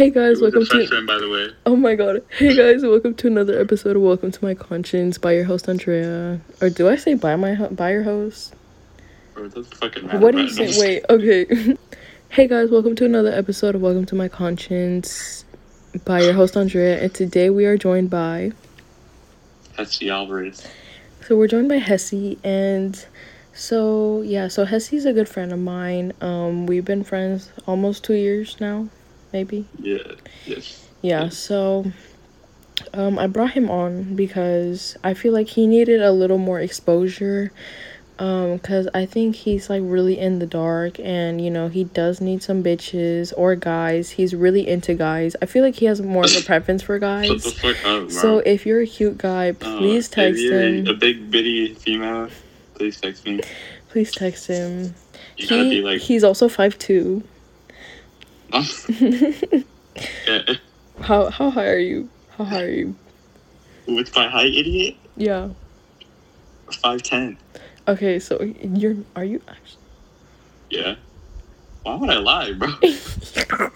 Hey guys, welcome to. freshman, by the way. Oh my god. Hey guys, welcome to another episode of Welcome to My Conscience by your host Andrea. Or do I say by my ho- by your host? Bro, fucking matter. What do you say? Wait, okay. hey guys, welcome to another episode of Welcome to My Conscience by your host Andrea, and today we are joined by. Hesse Alvarez. So we're joined by Hesse, and so yeah, so Hesse's a good friend of mine. Um, we've been friends almost two years now, maybe. Yeah. Yes. Yeah, so um I brought him on because I feel like he needed a little more exposure um cuz I think he's like really in the dark and you know, he does need some bitches or guys. He's really into guys. I feel like he has more of a preference for guys. fuck up. So if you're a cute guy, Uh, please if text him. A big bitty female. Please text me. Please text him. You gotta He, be like. he's also 5'2". Yeah. How how high are you? How high are you? With my height, idiot. Yeah. Five ten. Okay, so you're are you actually Yeah. Why would I lie, bro?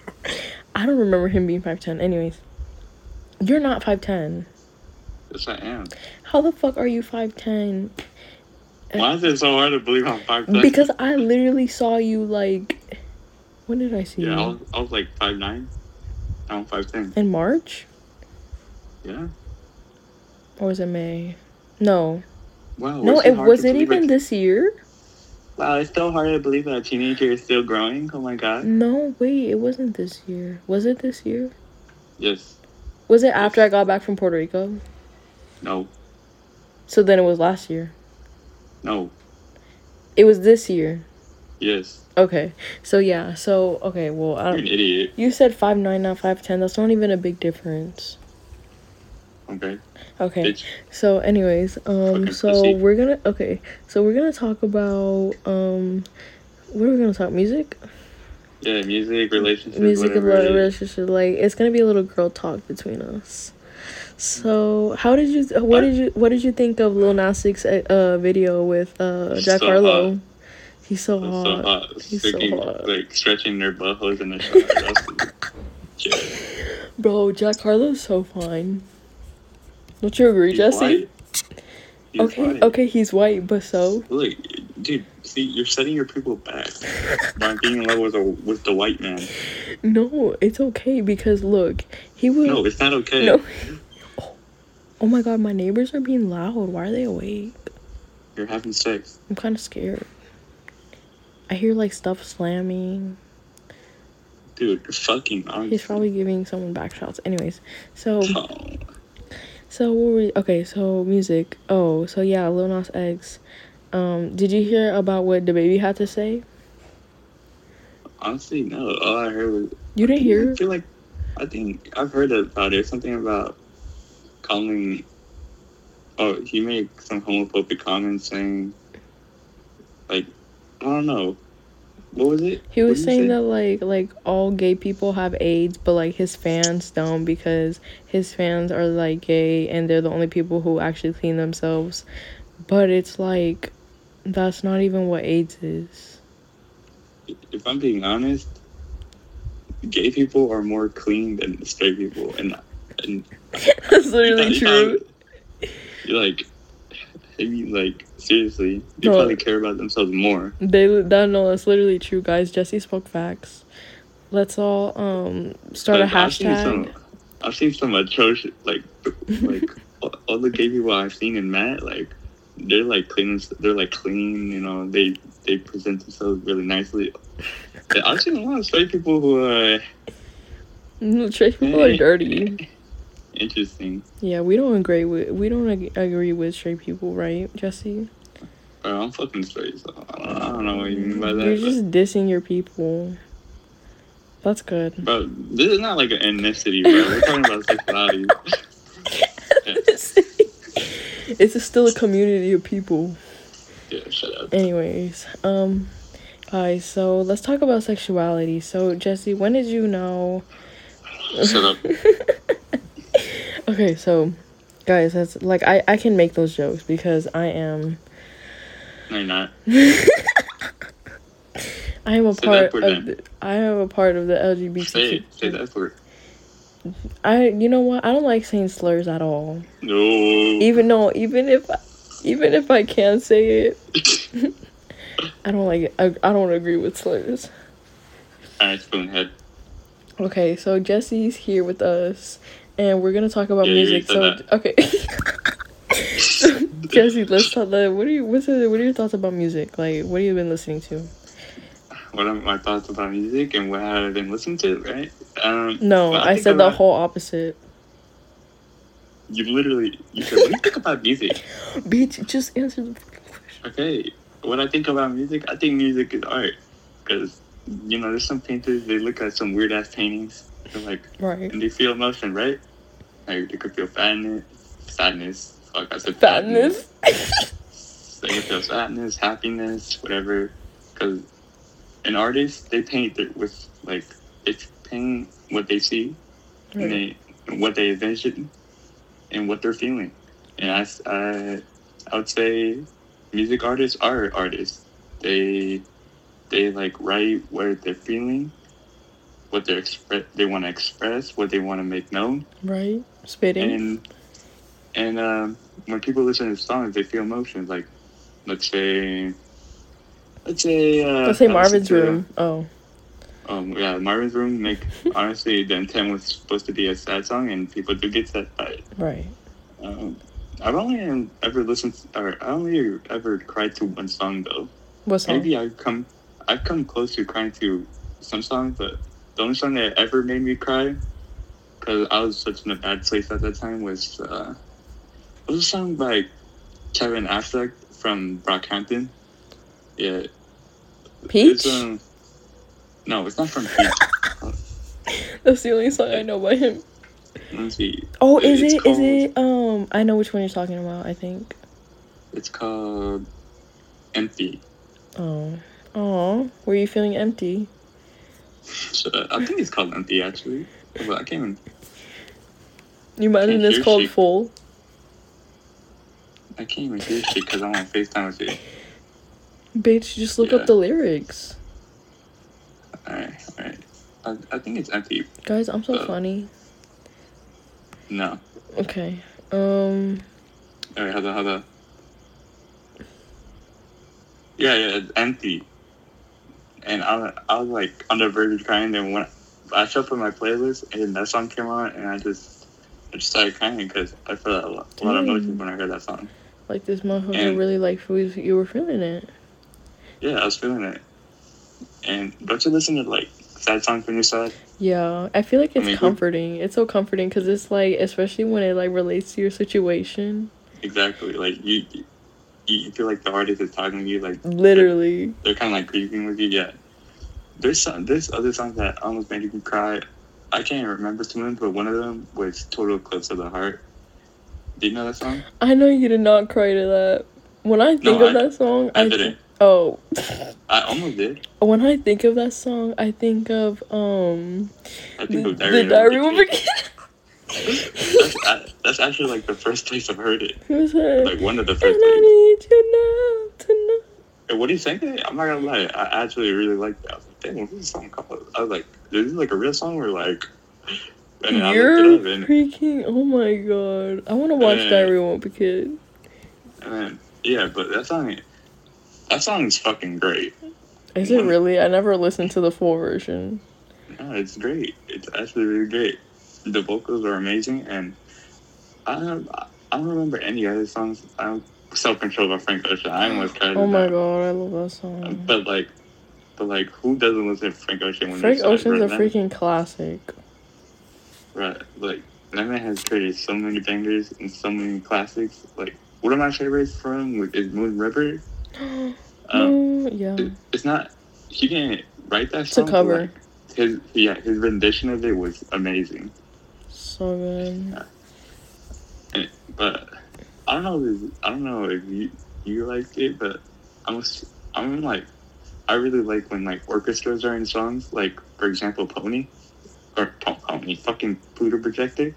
I don't remember him being 5'10. Anyways, you're not 5'10. yes, I am. How the fuck are you 5'10? Why is it so hard to believe I'm five ten? Because I literally saw you like. When did I see yeah, I you? was, I was like five nine. Now I'm five ten. In March? Yeah. Or was it May? No. Wow. No, it was to it even this year? Wow, it's so hard to believe that a teenager is still growing. Oh my god. No, wait, it wasn't this year. Was it this year? Yes. Was it after I got back from Puerto Rico? No. So then it was last year. No. It was this year. Yes. Okay. So yeah, so okay, well, I You're an don't idiot. You said five nine, not five ten. That's not even a big difference. Okay. Okay. Bitch. So, anyways, um, Fucking so pussy. we're gonna okay, so we're gonna talk about um, what are we gonna talk? Music, Yeah, music, relationships, music and whatever. it is. relationship. Like it's gonna be a little girl talk between us. So, how did you? What did you? What did you think of Lil Nas X uh video with uh Jack So Harlow? He's so hot. so hot. He's so hot. Like stretching their buttholes in the shower. Yeah. Bro, Jack Harlow's so fine. Don't you agree, He's Jesse? okay, white. okay, he's white, but so Look, dude. See, you're setting your people back by being in love with a with the white man. no, it's okay because look, he was No, it's not okay. No. Oh. oh my god, my neighbors are being loud. Why are they awake? You're having sex. I'm kind of scared. I hear like stuff slamming. Dude, fucking honestly. He's probably giving someone back shots. Anyways, so Oh, so what were we, okay? So music. Oh, so yeah, Lil Nas X. Um, did you hear about what the baby had to say? honestly, no. All I heard was You didn't I hear? feel like I think I've heard about it. Something about calling. Oh, he made some homophobic comments saying, like, I don't know, what was it? He was saying say? that like like all gay people have AIDS, but like his fans don't because his fans are like gay and they're the only people who actually clean themselves. But it's like that's not even what AIDS is. If I'm being honest, gay people are more clean than straight people, and and that's literally you true. You're like, I mean, like seriously, they No. probably care about themselves more. They that no, that's literally true, guys. Jesse spoke facts. Let's all um start a Like, I've seen hashtag. some- I've seen some atrocious, like, like all, all the gay people I've seen in Matt, like, they're like clean. They're like clean. You know, they they present themselves really nicely. I've seen a lot of straight people who are No, Straight people are dirty. Interesting. Yeah, we don't agree with we don't ag- agree with straight people, right, Jesse? Bro, I'm fucking straight, so I don't, I don't know what you mean by that. You're but- just dissing your people. That's good. Bro, this is not like an ethnicity, bro. We're talking about sexuality. it's a still a community of people. Yeah, shut up. Anyways, um, guys, so let's talk about sexuality. So, Jesse, when did you know? Shut up. Okay, so, guys, that's like I I can make those jokes because I am No, you're not. I am a Say part word of then. the, I am a part of the Say LGBTQ. it. Say that word. I you know what? I don't like saying slurs at all. No. Even though even if even if I can say it, I don't like it. I, I don't agree with slurs. Alright, spoonhead. Okay, so Jesse's here with us, and we're gonna talk about Yeah, music. So that. okay, Jesse, let's talk. Like, what are you? What's the, What are your thoughts about music? Like, what have you been listening to? What are my thoughts about music and what have I been listening to, right? Um, No, well, I, think said the whole opposite. You literally, you said, what do you think about music? Bitch, just answer the fucking question. Okay, when I think about music, I think music is art. Because, you know, there's some painters, they look at some weird ass paintings, like, Right. and they feel emotion, right? Like, they could feel sadness, sadness, fuck, I said Fatness. They can feel sadness, happiness, whatever. Because an artist, they paint it with, like, they paint what they see, and they, and what they envision, and what they're feeling. And I, I would say music artists are artists. They, they like write what they're feeling, what they're express, they want to express, what they want to make known, Right. Spitting. and and um, when people listen to songs, they feel emotions. Like, let's say, let's say, uh, Let's say Marvin's to- room. Oh. Um, yeah, Marvin's room. Make honestly, the intent was supposed to be a sad song, and people do get sad by it. Right. Um, I've only ever listened, to, or I only ever cried to one song though. What song? Maybe I've come, I've come close to crying to some songs, but the only song that ever made me cry, because I was such in a bad place at that time, was uh, was a song by Kevin Abstract from Brockhampton. Yeah, Peach. It's, um, no, it's not from Peach. That's the only song I know by him. Let me see. Oh, is It's it? Is called- it? Um, I know which one you're talking about. I think. It's called Empty. Oh. Oh. Were you feeling empty? I think it's called Empty actually. But I can't even, You imagine it's called shit. full. I can't even hear shit because I'm on FaceTime with you. Bitch, just look Yeah. up the lyrics. Alright, alright. I, I think it's Empty. Guys, I'm so Uh. funny. No. Okay. Um. Alright, hold on, hold on. Yeah, yeah, it's Empty. And I, was- I was like on the verge of crying. Then when I shuffled my playlist and that song came on, and I just, I just started crying because I felt a lot, a lot of emotion when I heard that song. Like this motherfucker And- really like was you were feeling it. Yeah, I was feeling it. And don't you listen to like sad songs when you're sad? Yeah, I feel like I it's mean, who- comforting. It's so comforting because it's like, especially when it like relates to your situation. Exactly. Like you, you, you feel like the artist is talking to you. Like Literally. they're kind of like grieving with you. Yeah. There's some, there's other songs that almost made me cry. I can't remember some of them, but one of them was "Total Eclipse of the Heart." Do you know that song? I know you did not cry to that. When I think No, of I- that song, I I, didn't. oh, I almost did. when I think of that song, I think of um I the, think of the Diary of a Kid. That's, I, that's actually like the first place I've heard it. Who's that? Like one of the and first. I need you now tonight. Hey, what do you think? I'm not gonna lie. I actually really like that. I was like, damn, what's this song called? I was like, is this like a real song or like. And You're and, freaking. Oh my god! I want to watch Uh, Diary of a Kid. and yeah, but that song, that song is fucking great. Is it really? I never listened to the full version. No, it's great. It's actually really great. The vocals are amazing, and I don't, I don't remember any other songs. I don't self control by Frank Ocean. I almost cried. Oh my that. god, I love that song. But like, but like, who doesn't listen to Frank Ocean when Frank Ocean's a freaking classic. Right, like that man has created so many bangers and so many classics. Like one of my favorites from like, is Moon River. Um, yeah. it- it's not he didn't write that It's a song. cover. like, his yeah, his rendition of it was amazing. So good. And, but I don't know. If, I don't know if you you liked it, but I'm I'm like I really like when like orchestras are in songs. Like for example, Pony or Pony, fucking Pluto Projector. Do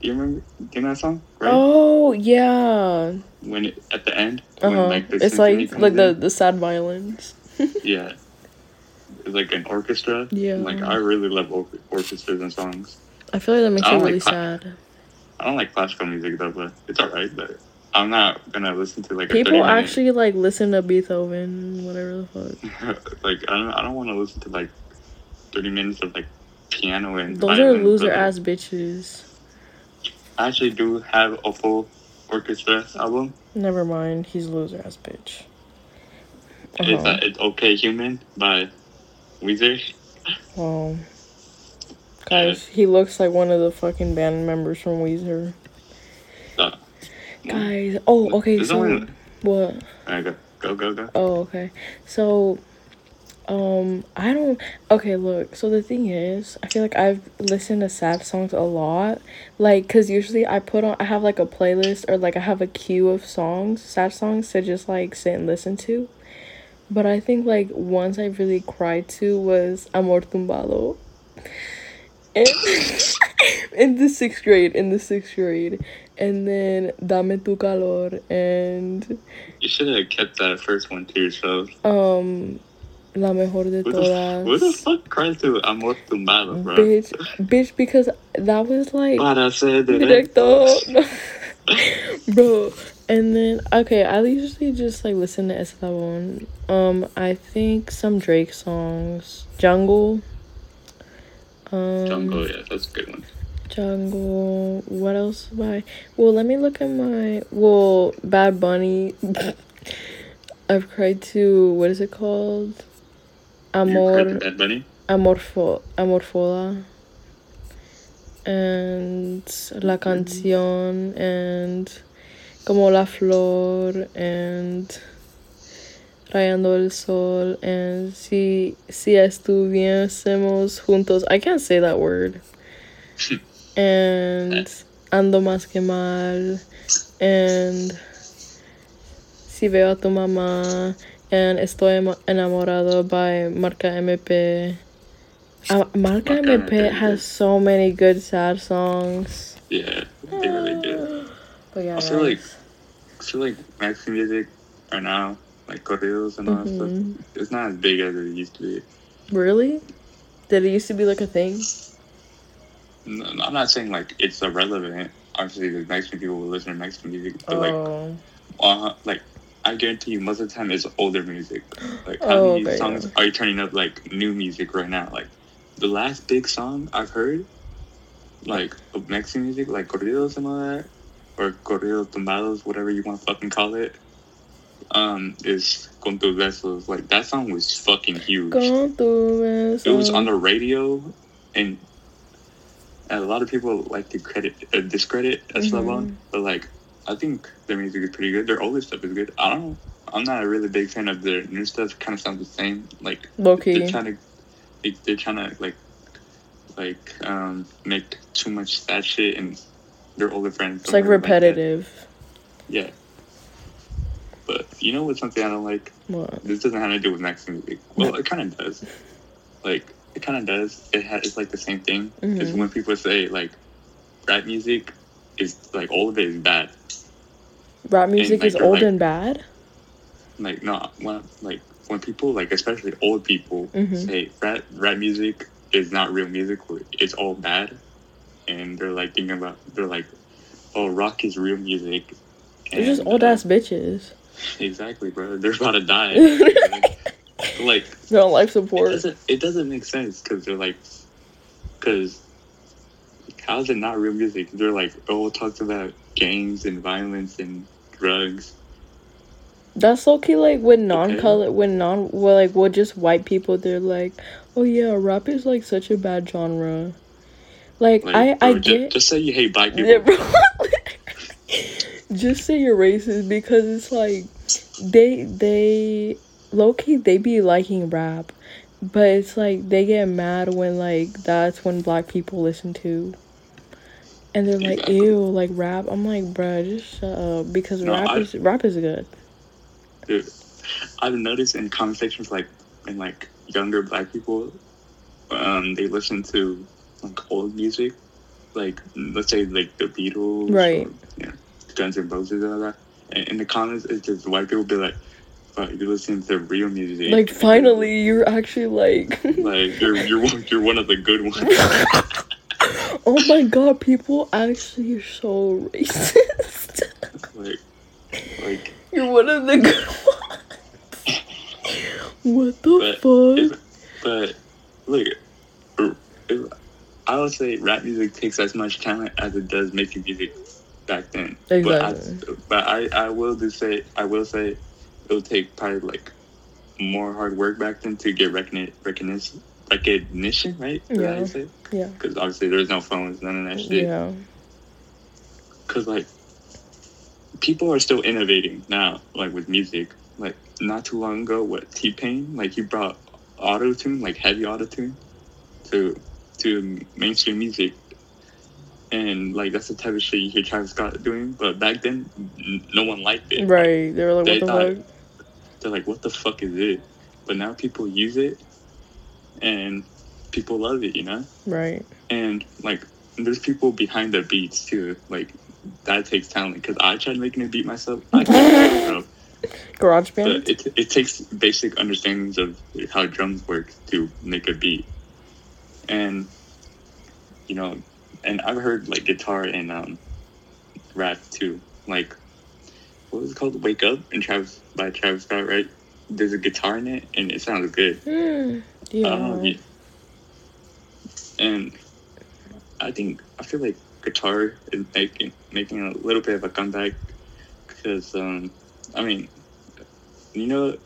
you remember? Do you know that song? Right. Oh yeah. when it, at the end Uh when like the It's like like the in, the sad violins. yeah it's like an orchestra Yeah. like i really love or- orchestras and songs I feel like that makes me really like cla- sad. I don't like classical music though, but it's alright. But I'm not gonna listen to like People actually like listen to Beethoven, whatever the fuck. like I don't I don't want to listen to like thirty minutes of like piano and Those are loser but, ass bitches. I actually do have a full orchestra album. Never mind, he's a loser ass bitch. It's Uh-huh. uh, it's okay human by Weezer. Wow. Guys, he looks like one of the fucking band members from Weezer. Uh, Guys, oh, okay, so only- what? Alright, go go go go. Oh, okay. So, um, I don't. Okay, look. So the thing is, I feel like I've listened to sad songs a lot. Like, cause usually I put on, I have like a playlist or like I have a queue of songs, sad songs to just like sit and listen to. But I think like once I really cried to was Amor Tumbado. In, in the sixth grade, in the sixth grade. And then Dame tu calor and You should have kept that first one to yourself. um La mejor de Who the, who the todas. fuck cries to Amor Tumbado, bro? Bitch, bitch, because that was like Para ser directo, directo. bro. And then okay, I usually just like listen to Eslabon. Um, I think some Drake songs, Jungle. Um, Jungle, yeah, that's a good one. Jungle. What else Why? Well, let me look at my. Well, Bad Bunny. I've cried to what is it called? You cried Amor. Bad Bunny? Amorfo, Amorfoda. And La Canción and Como la Flor and Rayando el Sol and Si, si estuviésemos juntos. I can't say that word. and Ando más que mal and Si veo a tu mamá and Estoy enamorado by Marca MP. Uh, Marca Marca MP MP, has so many good sad songs. Yeah, they really did. But yeah, I feel like-. I feel like Mexican music right now, like corridos and all that Mhm. stuff, it's not as big as it used to be. really, did it used to be like a thing? No, I'm not saying like it's irrelevant. Obviously, the Mexican people will listen to Mexican music, but like, Oh, uh, like I guarantee you, most of the time it's older music. Like, how Oh, many songs are you turning up like new music right now? Like, the last big song I've heard, like of Mexican music, like corridos and all that, or corrido tumbados, whatever you want to fucking call it, um, is con besos. Like that song was fucking huge. tu It was on the radio, and a lot of people like to credit uh, discredit Eslabon, Mhm. but like I think their music is pretty good. Their older stuff is good. I don't know. I'm not a really big fan of their new stuff. Kind of sounds the same. Like Low they're trying to, they, they're trying to like, like um make too much sad shit, and their older friends. It's like repetitive. yeah. But you know what's something I don't like? What? This doesn't have to do with Mexican music. Well, it kind of does. Like it kind of does. It ha- it's like the same thing. Is Mhm. when people say like rap music is like all of it is bad. Rap music like, is old like- and bad. Like no, when like when people like especially old people Mhm. say rap rap music is not real music. It's all bad, and they're like thinking about they're like, oh, rock is real music. They're just old uh, ass bitches. Exactly, bro. They're about to die. like They're on life it support. doesn't it doesn't make sense because they're like because how is it not real music they're like oh it talks about gangs and violence and drugs That's okay. Like when non-color, when non, well, like with just white people, they're like, oh yeah, rap is like such a bad genre. Like, like I, bro, I ju- get. just, say you hate black people Yeah, bro. Just say you're racist because it's like they they low key they be liking rap, but it's like they get mad when like that's when black people listen to. And they're like, Exactly. ew, like rap. I'm like, bruh, just shut up because No, rap I- is rap is good. Dude, i've noticed in conversations like in like younger black people um they listen to like old music like let's say like the beatles Right. or, yeah guns and roses and all that and in the comments it's just white people be like "Fuck, you're listening to real music Like finally, you're actually like. like you're you're one- you're one of the good ones. Oh my god, people actually are so racist. like, like, You're one of the good ones. what the but, fuck? if, but look, if, I would say rap music takes as much talent as it does making music back then. Exactly. But I, but I, I will do say, I will say, it'll take probably like more hard work back then to get recognition, recognition, recognition, right? Yeah. it? Yeah. Because obviously there's no phones, none of that shit. Yeah. because like people are still innovating now like with music like not too long ago what t-pain like he brought auto tune like heavy auto tune to to mainstream music and like that's the type of shit you hear Travis Scott doing but back then n- no one liked it Right. They were like, They what the thought- fuck? they're like what the fuck is it but now people use it and people love it you know Right. and like there's people behind their beats too like that takes talent because i tried making a beat myself i can't. Garage band? but it, it takes basic understandings of how drums work to make a beat and you know and i've heard like guitar and um rap too like what was it called wake up and travis by travis scott right there's a guitar in it and it sounds good don't Yeah. yeah. And I think I feel like guitar is making making a little bit of a comeback because um I mean you know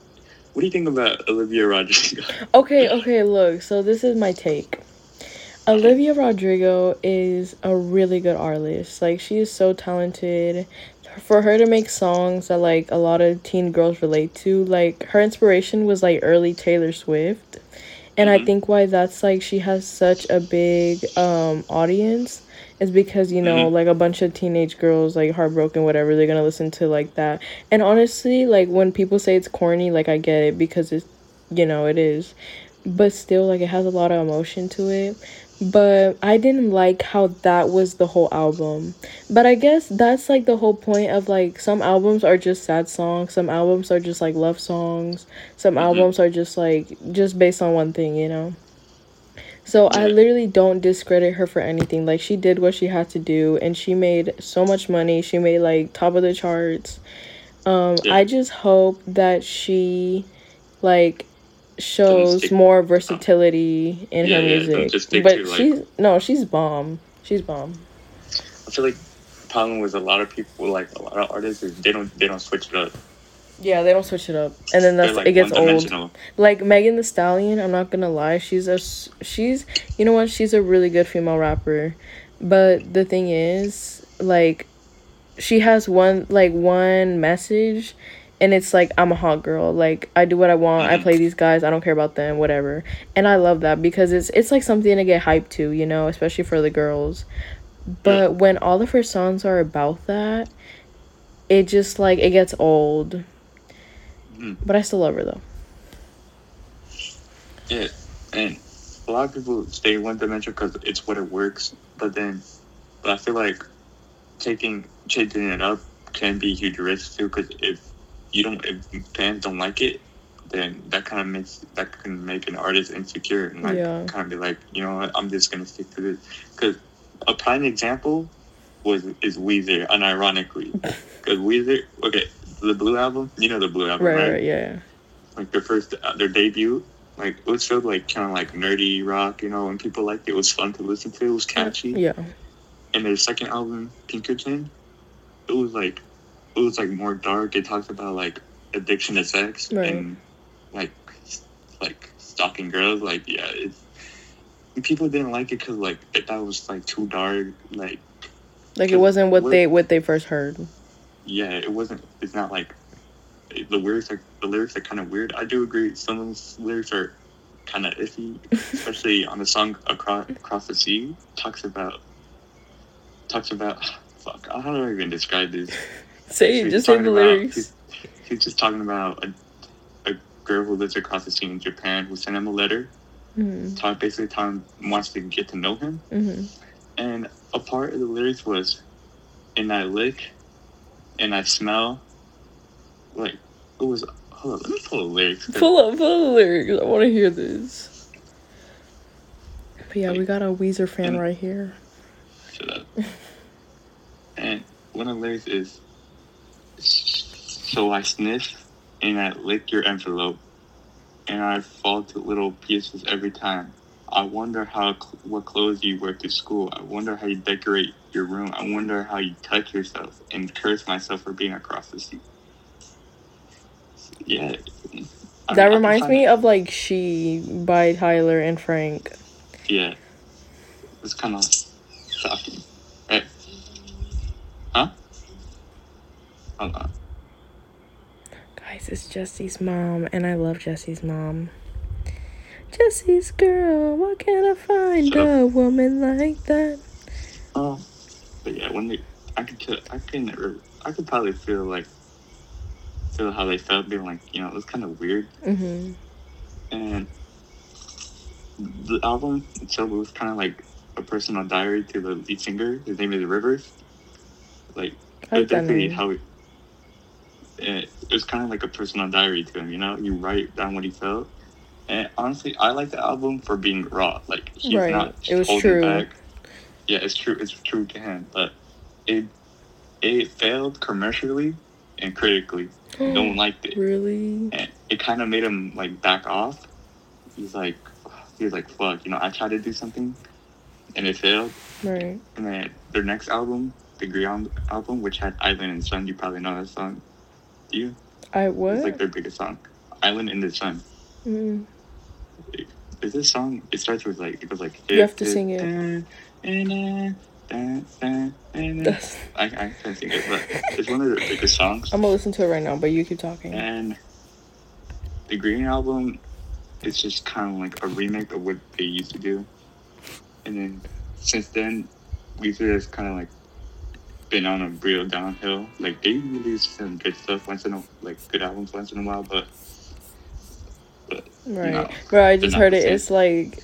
what do you think about Olivia Rodrigo? Okay, okay, look. So this is my take. Olivia Rodrigo is a really good artist. Like she is so talented. For her to make songs that like a lot of teen girls relate to, like her inspiration was like early Taylor Swift. And I Mhm. think why that's like she has such a big um audience is because you know Mhm. like a bunch of teenage girls like heartbroken whatever they're gonna listen to like that and honestly like when people say it's corny like i get it because it's you know it is but still like it has a lot of emotion to it but i didn't like how that was the whole album but i guess that's like the whole point of like some albums are just sad songs some albums are just like love songs some Mhm. albums are just like just based on one thing you know so I literally don't discredit her for anything. Like she did what she had to do and she made so much money. She made like top of the charts. Um Yeah. I just hope that she like shows stick- more ah. versatility in Yeah, her music. but to, like- she's no, she's bomb. She's bomb. I feel like the problem with a lot of people like a lot of artists is they don't they don't switch it up. Yeah, they don't switch it up. And then that's like it gets old. Like Megan Thee Stallion, I'm not gonna lie, she's a she's you know what, she's a really good female rapper. But the thing is, like she has one like one message and it's like I'm a hot girl. Like I do what I want. I play these guys. I don't care about them, whatever. And I love that because it's it's like something to get hyped to, you know, especially for the girls. But when all of her songs are about that, it just like it gets old. Mhm. But I still love her though. Yeah, and a lot of people stay one dimensional because it's what it works. But then, but I feel like taking changing it up can be a huge risk too. Because if you don't, if fans don't like it, then that kind of makes that can make an artist insecure and like Yeah. kind of be like, you know what, I'm just gonna stick to this. Because a prime example was is Weezer, unironically, because Weezer, okay, the Blue album, you know the Blue album, Right, right? right, yeah. like their first uh, their debut like it was of like kind of like nerdy rock you know and people liked it it was fun to listen to it was catchy Yeah. and their second album pinkerton it was like it was like more dark it talks about like addiction to sex Right. and like like stalking girls like yeah it's people didn't like it because like it, that was like too dark like Like it wasn't what What- they what they first heard. yeah, it wasn't. It's not like the lyrics are the lyrics are kind of weird. I do agree. Some of those lyrics are kind of iffy, especially on the song "Across Across the Sea." Talks about talks about fuck. How do I even describe this? Say it, just say the lyrics. He's, he's just talking about a, a girl who lives across the sea in Japan who sent him a letter. Mm-hmm. Talk basically him wants to get to know him. hmm And a part of the lyrics was, "And I lick, and I smell." Like it was. Hold on, let me pull the lyrics. Pull up, pull the lyrics. I want to hear this. But yeah, we got a Weezer fan And- right here. Shut up. and one of the lyrics is, "So I sniff and I lick your envelope, and I fall to little pieces every time. I wonder how what clothes you wear to school. I wonder how you decorate your room. I wonder how you touch yourself and curse myself for being across the sea." Yeah. I That mean, reminds me of like She by Tyler and Frank. Yeah. It's kind of shocking. Hey. Huh? Hold on. Guys, it's Jesse's mom, and I love Jesse's mom. Jesse's girl, why can't I find Shut a woman like that? Oh. But yeah, when they, I could, tell, I can, I could probably feel like, feel how they felt, being like, you know, it was kind of weird. Mm-hmm. And the album itself was kind of like a personal diary to the lead singer. His name is Rivers. Like, I like that definitely how it, it, it was kind of like a personal diary to him. You know, you write down what he felt. And honestly, I like the album for being raw. Like he's Right. not It was holding true. back. Yeah, it's true. It's true to him, but it it failed commercially and critically. No one liked it, Really? and it kind of made him like back off. He's like, he was like, "Fuck," you know. I tried to do something, and it failed. Right. And then their next album, the Green album, which had Island and Sun, you probably know that song. Do you? I what? It's like their biggest song. Island in the Sun. Mm. Is this song? It starts with like it goes like. You have to sing it. it. I, I can't sing it, but it's one of their biggest songs. I'm gonna listen to it right now, but you keep talking. And the Green album is just kind of like a remake of what they used to do. And then since then, Weezer has kind of like been on a real downhill. Like they release some good stuff once in a like good albums once in a while, but but Right. No, Bro, I just heard it. same. It's like.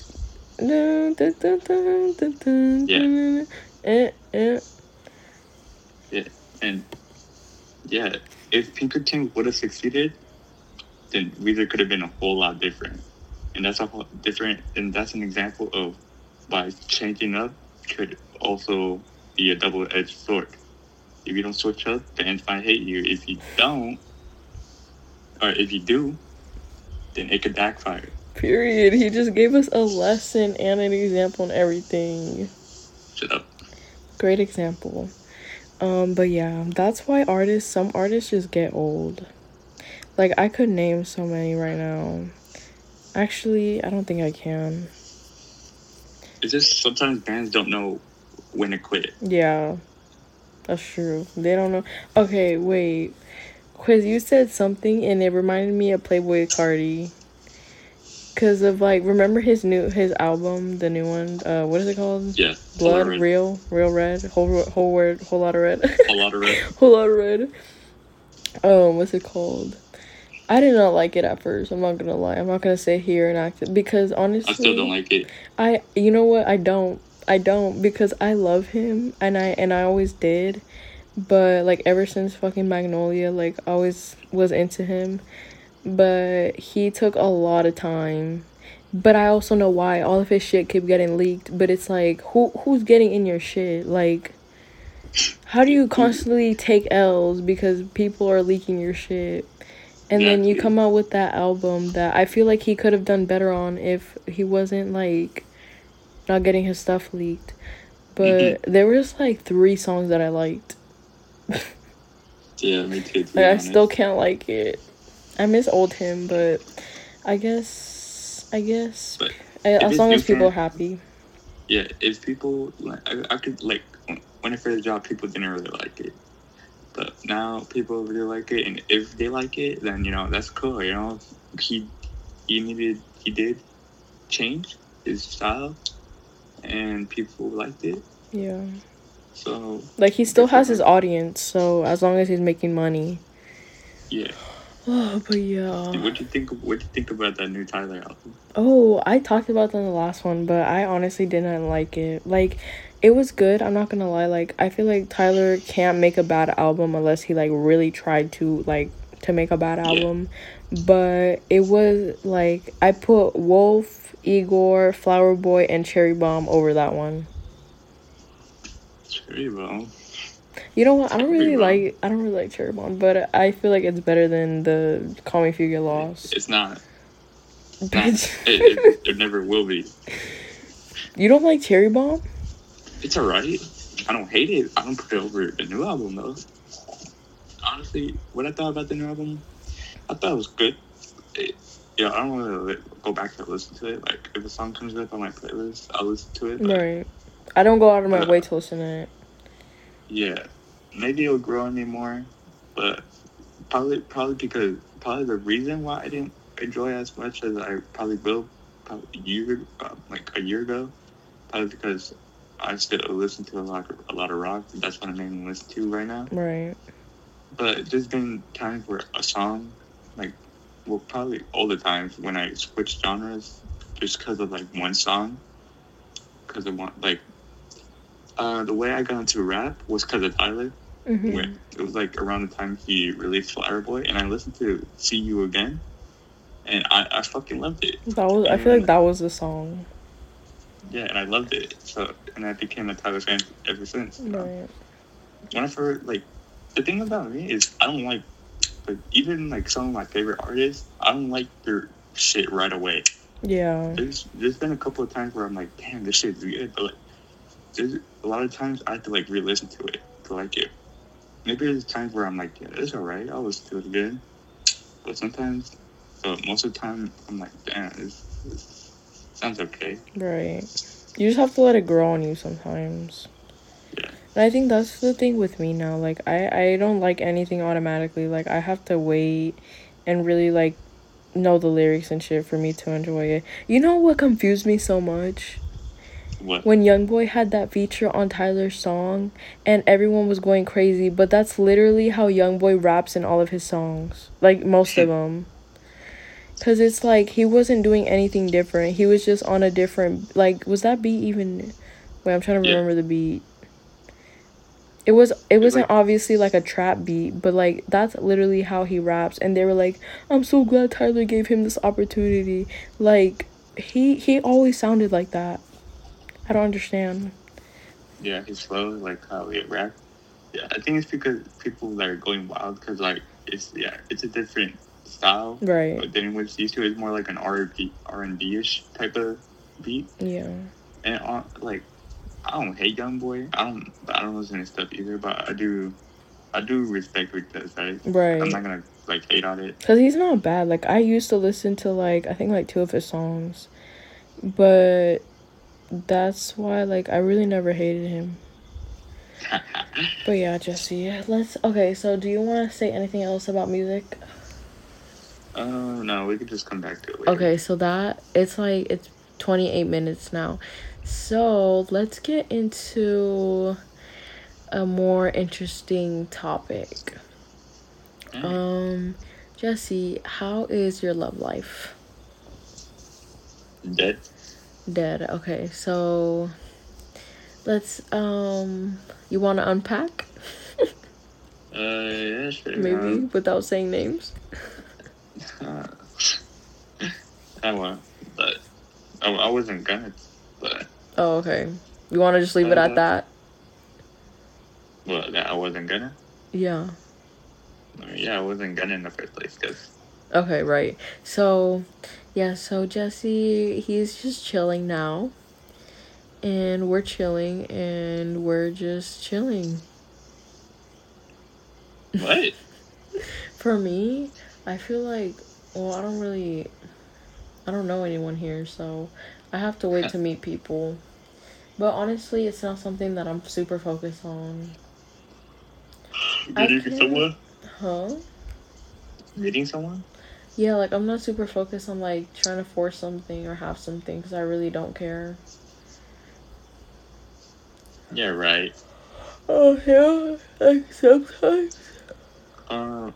Yeah. eh, eh. and yeah, if Pinkerton would have succeeded, then Weezer could have been a whole lot different. And that's a whole different, and that's an example of by changing up could also be a double-edged sword. If you don't switch up, the fans might hate you. If you don't, or if you do, then it could backfire. Period. He just gave us a lesson and an example and everything. Shut up. Great example. Um, but yeah, that's why artists, some artists just get old. Like, I could name so many right now. Actually, I don't think I can. It's just sometimes bands don't know when to quit. Yeah, that's true. They don't know. Okay, wait. Quiz, you said something and it reminded me of Playboi Carti. Cause of like, remember his new his album, the new one. Uh, what is it called? Yeah. Blood, a lot of red. real, real red, whole whole word, whole lot of red. whole lot of red. whole lot of red. Um, what's it called? I did not like it at first. I'm not gonna lie. I'm not gonna sit here and act it because honestly, I still don't like it. I you know what I don't I don't because I love him and I and I always did, but like ever since fucking Magnolia, like always was into him, but he took a lot of time. But I also know why all of his shit kept getting leaked. But it's like who who's getting in your shit? Like, how do you constantly take L's because people are leaking your shit? And then you come out with that album that I feel like he could have done better on if he wasn't like not getting his stuff leaked. But mm-hmm. there was like three songs that I liked. Yeah, me too. to Like I still can't like it. I miss old him, but I guess I guess But I, as long as people are happy. Yeah, if people, like, I, I could like when I first dropped, people didn't really like it, but now people really like it, and if they like it, then you know that's cool. You know, he he needed he did change his style, and people liked it. Yeah. So Like he still has his audience, so as long as he's making money. yeah, Oh, but yeah. what do you think? What do you think about that new Tyler album? Oh, I talked about that in the last one, but I honestly didn't like it. Like, it was good. I'm not gonna lie. Like, I feel like Tyler can't make a bad album unless he like really tried to like to make a bad album. But it was like I put Wolf, Igor, Flower Boy, and Cherry Bomb over that one. Cherry bomb. You know what? I don't really like. I don't really like cherry bomb, but I feel like it's better than the Call Me If You Get Lost. It's not. Not. It, it, it never will be. you don't like cherry bomb? It's alright. I don't hate it. I don't put it over the new album though. Honestly, what I thought about the new album, I thought it was good. It, yeah, I don't want to go back and listen to it. Like, if a song comes up on my playlist, I'll listen to it. But Right. I don't go out of my way to listen to it. yeah, maybe it'll grow on me more, but probably probably because probably the reason why I didn't enjoy it as much as I probably will probably a year uh, like a year ago, probably because I still listen to a lot a lot of rock. That's what I mainly listen to right now. Right. But there's been times where a song, like, well, probably all the times when I switch genres, just because of like one song, because of one like. Uh, the way I got into rap was because of Tyler. hmm When it was like around the time he released Flower Boy, and I listened to "See You Again," and I, I fucking loved it. That was. I feel like that was the song. Yeah, and I loved it. So, and I became a Tyler fan ever since. Right. whenever like the thing about me is I don't like like even like some of my favorite artists, I don't like their shit right away. Yeah. There's there's been a couple of times where I'm like, damn, this shit's good, but like there's a lot of times I have to like re-listen to it to like it. Maybe there's times where I'm like, yeah, it's alright, I'll listen to it again. But sometimes, but most of the time, I'm like, damn, this, this sounds okay. Right. You just have to let it grow on you sometimes. Yeah. And I think that's the thing with me now. Like I I don't like anything automatically. Like I have to wait and really like know the lyrics and shit for me to enjoy it. You know what confused me so much? What? When YoungBoy had that feature on Tyler's song and everyone was going crazy, but that's literally how YoungBoy raps in all of his songs. Like most of them. Cuz it's like he wasn't doing anything different. He was just on a different like was that beat even Wait, I'm trying to Yeah. remember the beat. It was it wasn't obviously like a trap beat, but like that's literally how he raps and they were like, "I'm so glad Tyler gave him this opportunity." Like he he always sounded like that. I don't understand. Yeah, his flow, like how he rap. Yeah, I think it's because people that are going wild because like it's yeah, it's a different style. Right. But then with these two, it's more like an R and B R and B ish type of beat. Yeah. And uh, like, I don't hate Young Boy. I don't I don't listen to stuff either. But I do, I do respect what he does. Right. I'm not gonna like hate on it. Cuz he's not bad. Like I used to listen to like I think like two of his songs. But that's why like I really never hated him. But yeah, Jesse, let's okay, so do you want to say anything else about music? Oh no, we could just come back to it. Later. Okay, so that it's like it's 28 minutes now. So, let's get into a more interesting topic. Alright. Um, Jesse, how is your love life? Dead. Dead. Okay, so let's um you want to unpack Uh, yeah, sure. maybe Um, without saying names? Uh, I won't, but I, I wasn't gonna, Oh, okay. You want to just leave it at Uh, that? well, that I wasn't gonna. Yeah. Yeah, I wasn't gonna in the first place because Okay, right. So, yeah, so Jesse, he's just chilling now. And we're chilling and we're just chilling. what? For me, I feel like, well, I don't really, I don't know anyone here, so I have to wait to meet people. But honestly, it's not something that I'm super focused on. Meeting someone? Huh? Meeting someone? Yeah, like I'm not super focused on like trying to force something or have something because I really don't care. Yeah, right. Oh yeah, like sometimes. Uh,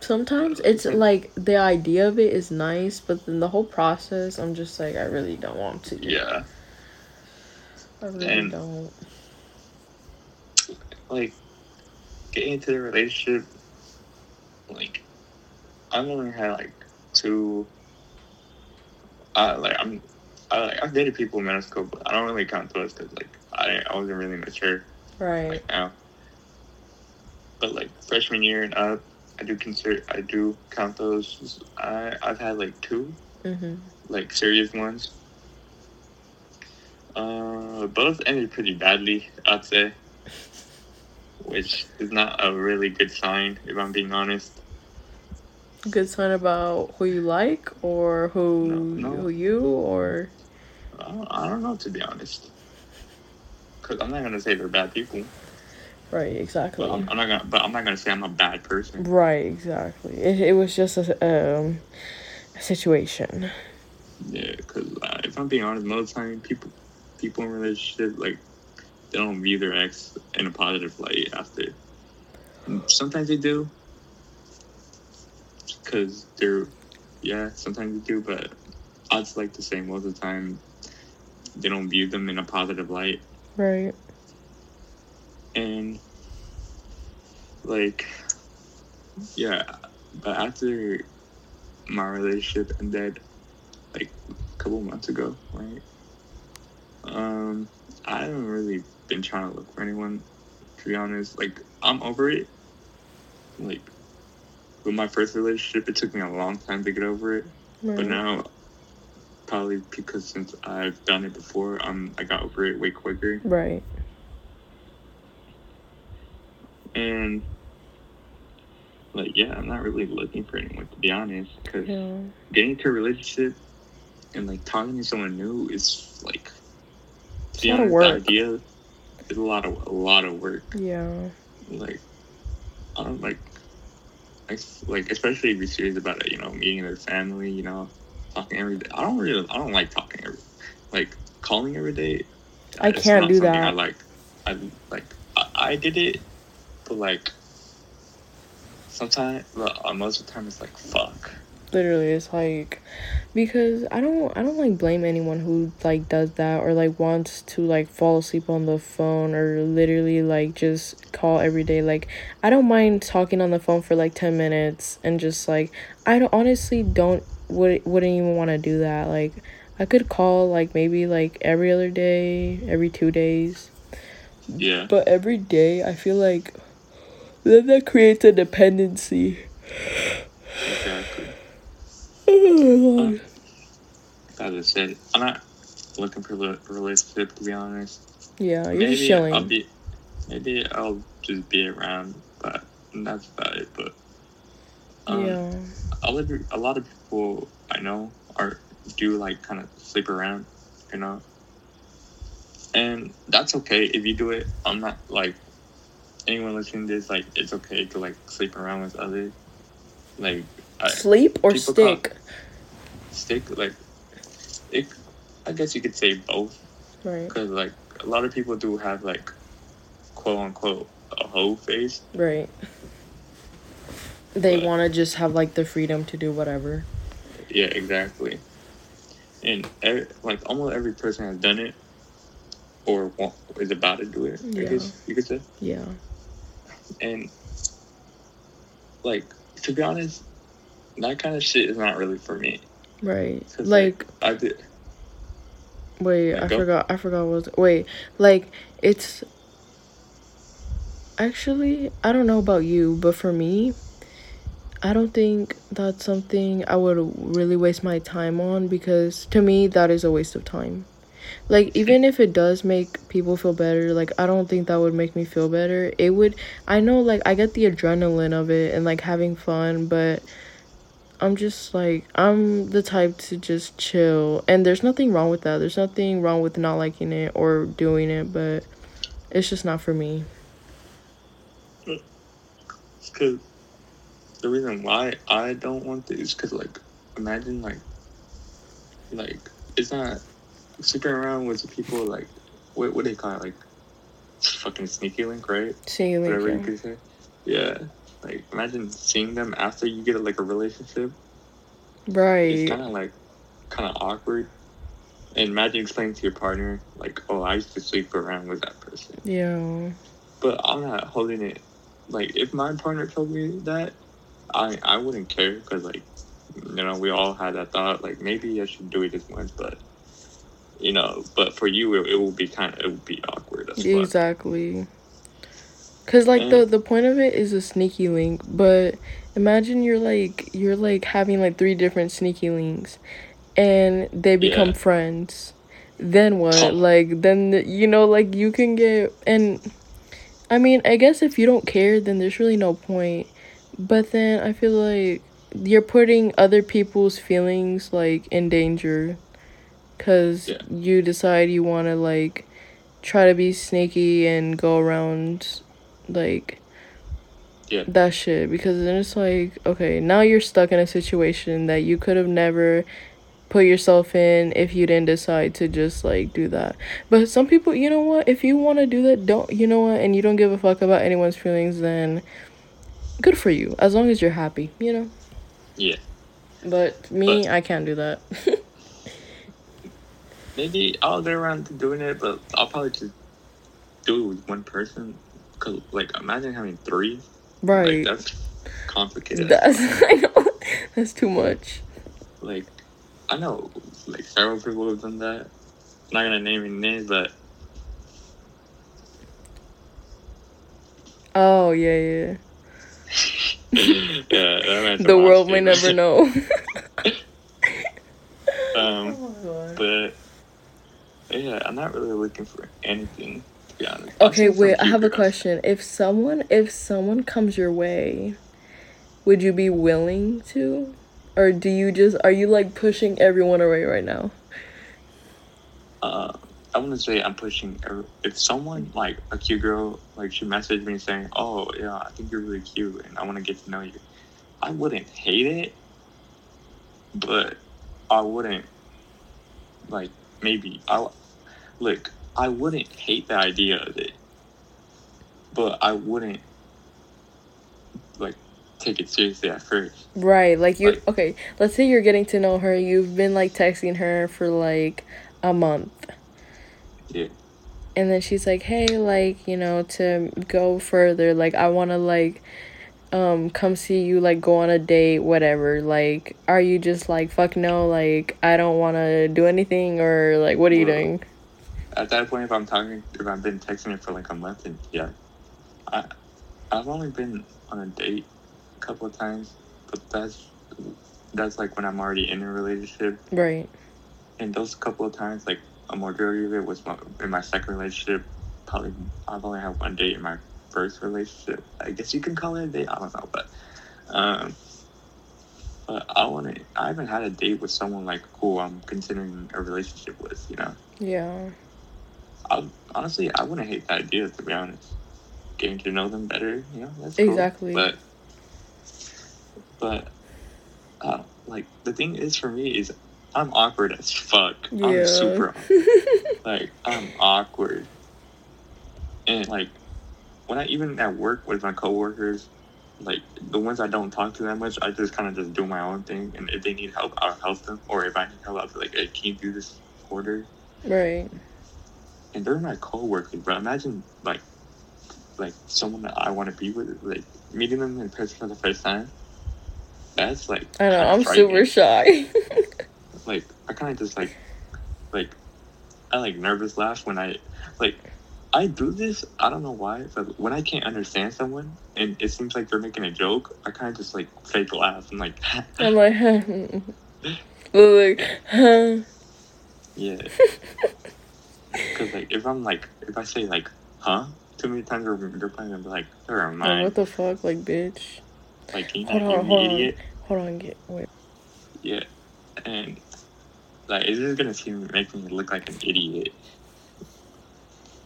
Sometimes it's like the idea of it is nice, but then the whole process, I'm just like I really don't want to. yeah, I really And- don't. like getting into the relationship. Like, I've only had like two. Uh, like I'm, I like I've dated people in middle school, but I don't really count those because like I I wasn't really mature. Right. Like now. But like freshman year and up, I do consider I do count those. I I've had like two Mhm. like serious ones. Uh, both ended pretty badly, I'd say, which is not a really good sign if I'm being honest. Good sign about who you like or who No, no. who you or I don't, know to be honest, because I'm not gonna say they're bad people, right exactly. but I'm, I'm not gonna. But I'm not gonna say I'm a bad person. Right, exactly. It, it was just a um a situation. Yeah, because uh, if I'm being honest, most of the time people people in relationships like they don't view their ex in a positive light after. Sometimes they do, because they're yeah. Sometimes they do, but just like the same most of the time they don't view them in a positive light, Right. and like yeah. But after my relationship ended, like a couple months ago, right? Um, I haven't really been trying to look for anyone, to be honest. Like, I'm over it. Like, with my first relationship, it took me a long time to get over it. Right. But now, probably because since I've done it before, um, I got over it way quicker. Right. And, like, yeah, I'm not really looking for anyone, to be honest. Because Yeah. getting into a relationship and, like, talking to someone new is, like, It's a lot of work. the idea is a lot of a lot of work. Yeah. Like, I don't like, I, like especially if you're serious about it. You know, meeting their family. You know, talking every day. I don't really, I don't like talking every, like calling every day. I it's can't not do that. I like. I like. I, I did it, but like, sometimes, well, uh, most of the time, it's like fuck. Literally it's like because I don't I don't like blame anyone who like does that or like wants to like fall asleep on the phone or literally like just call every day. Like I don't mind talking on the phone for like 10 minutes and just like I don't honestly don't would wouldn't even want to do that. Like I could call like maybe like every other day, every 2 days. Yeah. But every day, I feel like then that creates a dependency. Exactly. Oh, as I said, I'm not looking for a relationship to be honest. yeah, you're just maybe chilling. I'll be, maybe I'll just be around, but that's about it. But um, yeah, a lot, of, a lot of people I know are do like kind of sleep around, you know, and that's okay if you do it. I'm not like anyone listening to this. Like, it's okay to like sleep around with others. Like, sleep or stick. stick like it. I guess you could say both. Right, because like a lot of people do have like quote unquote a whole face right. They want to just have like the freedom to do whatever. yeah exactly and every, like almost every person has done it or wa- is about to do it i Yeah. guess you could say Yeah, and like to be honest that kind of shit is not really for me Right. Like, i did wait, Yeah, I go. forgot. I forgot what. Was, wait, like it's. Actually, I don't know about you, but for me, I don't think that's something I would really waste my time on because to me that is a waste of time. Like even if it does make people feel better, like I don't think that would make me feel better. It would I know like I get the adrenaline of it and like having fun, but I'm just like I'm the type to just chill and there's nothing wrong with that. There's nothing wrong with not liking it or doing it, but it's just not for me. because the reason why i don't want this is because like imagine like like it's not sleeping around with people like what what do they call it like fucking sneaky link right See you whatever you later. could say yeah like imagine seeing them after you get like a relationship it's kind of like kind of awkward and imagine explaining to your partner like oh i used to sleep around with that person Yeah. but i'm not holding it like if my partner told me that i i wouldn't care because like you know we all had that thought like maybe i should do it this once but you know but for you it, it will be kind of it will be awkward as Exactly. Cause like the Mm. the point of it is a sneaky link, but imagine you're like you're like having like three different sneaky links, and they become Yeah. friends. Then Oh. what? Like then the- you know like you can get and, I mean I guess if you don't care then there's really no point, but then I feel like you're putting other people's feelings like in danger, cause Yeah. you decide you want to like try to be sneaky and go around like Yeah. that shit because then it's like okay now you're stuck in a situation that you could have never put yourself in if you didn't decide to just like do that but some people you know what if you want to do that don't you know what and you don't give a fuck about anyone's feelings then good for you as long as you're happy you know Yeah. but me But- i can't do that Maybe I'll get around to doing it, but I'll probably just do it with one person. Cause like imagine having three. Right. Like that's complicated. that's i know. That's too much. Like I know like several people have done that. not gonna name any names, but oh yeah yeah. Yeah, that man's a the world may never know. Um, Oh but yeah, I'm not really looking for anything to be honest. Okay, wait, I have a question. If someone if someone comes your way, would you be willing to? Or do you just are you like pushing everyone away right now? Uh, I want to say I'm pushing. every- If someone like a cute girl, like she messaged me saying, "Oh yeah, I think you're really cute, and I want to get to know you," I wouldn't hate it, but I wouldn't like maybe I look. I wouldn't hate the idea of it, but I wouldn't like take it seriously at first. Right, like you Like- okay, let's say you're getting to know her, you've been like texting her for like a month. Yeah. And then she's like, "Hey, like, you know, to go further, like I want to like um come see you like go on a date, whatever. Like, are you just like fuck no, like I don't want to do anything or like what are you doing?" At that point, if I'm talking, if I've been texting her for like a month, and yeah, I, I've only been on a date a couple of times, but that's that's like when I'm already in a relationship, Right. and those couple of times, like a majority of it was my, in my second relationship. Probably, I've only had one date in my first relationship. I guess you can call it a date. I don't know, but um, but I want to. I haven't had a date with someone like who I'm considering a relationship with. You know. Yeah. I, honestly, I wouldn't hate the idea to be honest. Getting to know them better, you know, that's cool. Exactly. But, but, uh, like the thing is for me is I'm awkward as fuck. Yeah. I'm super like I'm awkward, and like when I even at work with my coworkers, like the ones I don't talk to that much, I just kind of just do my own thing. And if they need help, I'll help them. Or if I need help, I'll be like, "Hey, can you do this order?" right. And they're my coworkers, bro. Imagine like like someone that I want to be with, like meeting them in person for the first time. That's like I know. I'm super shy. Like I kind of just like like I like nervous laugh when I like I do this. I don't know why, but when I can't understand someone and it seems like they're making a joke, I kind of just like fake laugh and like I'm like, like, huh? yeah. Because like if I'm like if I say like huh too many times, they're, they're probably gonna be like they're Like, mine. what the fuck, like, bitch. Like, you Hold not on, hold me on. idiot? Hold on, get wait. Yeah. And, like, it's just gonna seem, make me look like an idiot.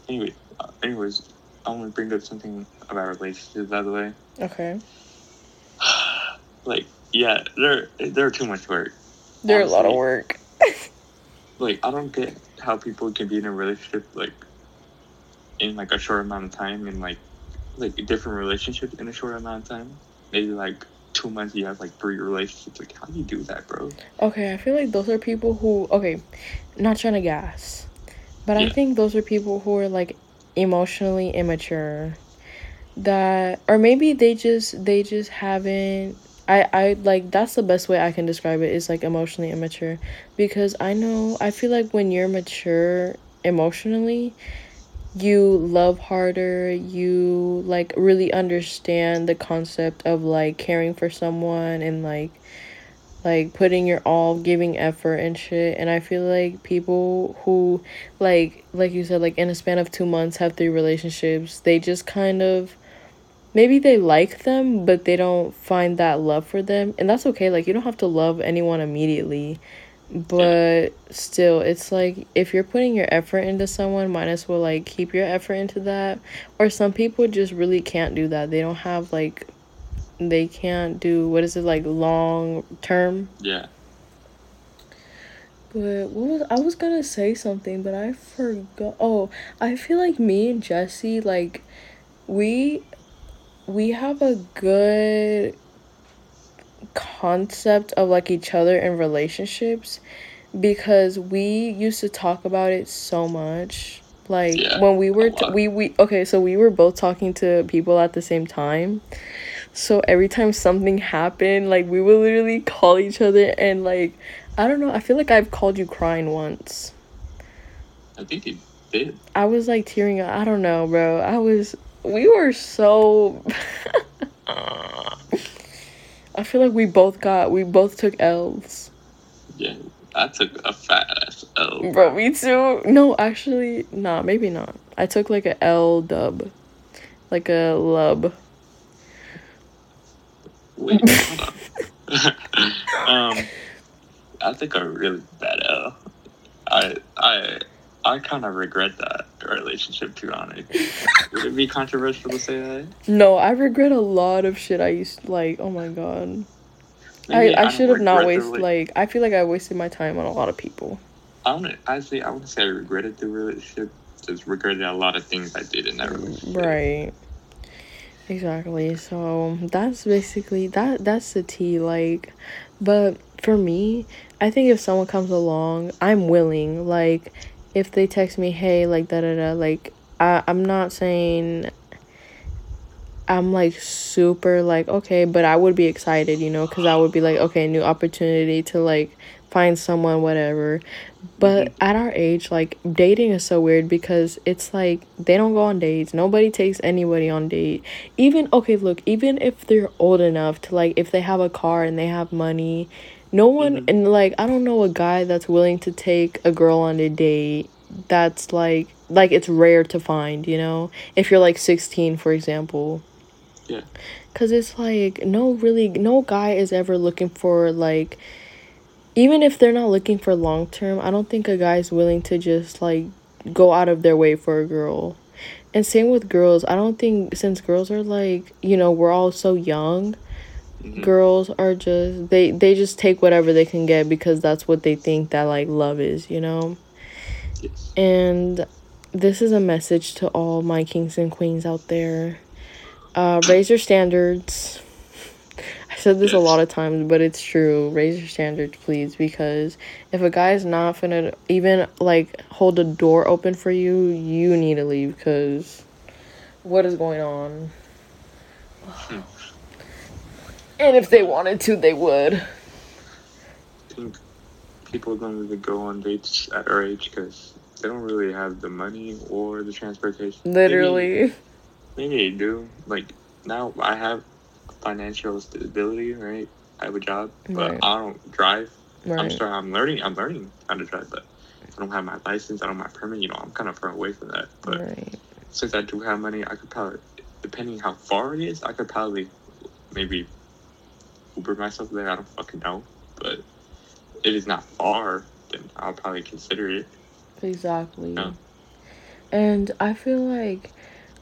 Anyway, uh, anyways, I want to bring up something about relationships, by the way. Okay. Like, yeah, they're, they're too much work. They're a lot of work. Like, I don't get how people can be in a relationship, like, in, like, a short amount of time, and, like, like, different relationships in a short amount of time. Maybe, like, two months you have, like, three relationships. Like, how do you do that, bro? Okay, I feel like those are people who okay, not trying to gas, but I think those are people who are like emotionally immature. That or maybe they just they just haven't I I like that's the best way I can describe it is like emotionally immature because I know I feel like when you're mature emotionally you love harder, you like really understand the concept of like caring for someone and like like putting your all, giving effort and shit. And I feel like people who like like you said like in a span of 2 months have three relationships, they just kind of maybe they like them but they don't find that love for them. And that's okay. Like you don't have to love anyone immediately but still it's like if you're putting your effort into someone might as well like keep your effort into that or some people just really can't do that they don't have like they can't do what is it like long term Yeah. but what was I was gonna say something but I forgot oh I feel like me and Jesse like we we have a good concept of like each other in relationships because we used to talk about it so much. Like Yeah, when we were t- we we okay so we were both talking to people at the same time. So every time something happened like we would literally call each other and like i don't know i feel like i've called you crying once. I think he did. i was like tearing up. I don't know bro. I was we were so i feel like we both got we both took l's Yeah. I took a fat ass L. Bro, me too. No, actually, nah, maybe not. I took like a L dub. Like a lub. Wait, hold on. um, I think a really bad L. I I I kind of regret that relationship. To be honest, would it be controversial to say that? No, I regret a lot of shit I used to like. Oh my god. Maybe I, I don't should have not wasted, rela- like, I feel like I wasted my time on a lot of people. I want to actually. I wouldn't say I regretted the relationship. Just regretted a lot of things I did in that relationship. Right. Exactly. So that's basically that that's the tea like but for me, I think if someone comes along, I'm willing. Like if they text me, "Hey, like da da da," like I I'm not saying I'm like super like okay, but I would be excited, you know, cuz I would be like, okay, new opportunity to like find someone whatever. But mm-hmm. at our age, like dating is so weird because it's like they don't go on dates. Nobody takes anybody on date. Even okay, look, even if they're old enough to like if they have a car and they have money, no one Mhm. and like I don't know a guy that's willing to take a girl on a date. That's like like it's rare to find, you know? If you're like 16, for example. Yeah. Cuz it's like no really no guy is ever looking for like even if they're not looking for long term, I don't think a guy's willing to just like go out of their way for a girl. And same with girls. I don't think since girls are like, you know, we're all so young, Mhm. girls are just they they just take whatever they can get because that's what they think that like love is, you know? Yes. And this is a message to all my kings and queens out there. Uh, raise your standards. I said this a lot of times, but it's true. Raise your standards, please, because if a guy's not gonna even like hold a door open for you, you need to leave. Because what is going on? And if they wanted to, they would. I think people don't really go on dates at our age because they don't really have the money or the transportation. Literally. Maybe, they do. Like now, I have financial stability, right? I have a job, but Right. I don't drive. I'm sorry, I'm learning. I'm learning how to drive, but I don't have my license. I don't have my permit. You know, I'm kind of far away from that. But Right. since I do have money, I could probably, depending how far it is, I could probably maybe Uber myself there. I don't fucking know, but if it is not far, then I'll probably consider it. Exactly. Yeah. And I feel like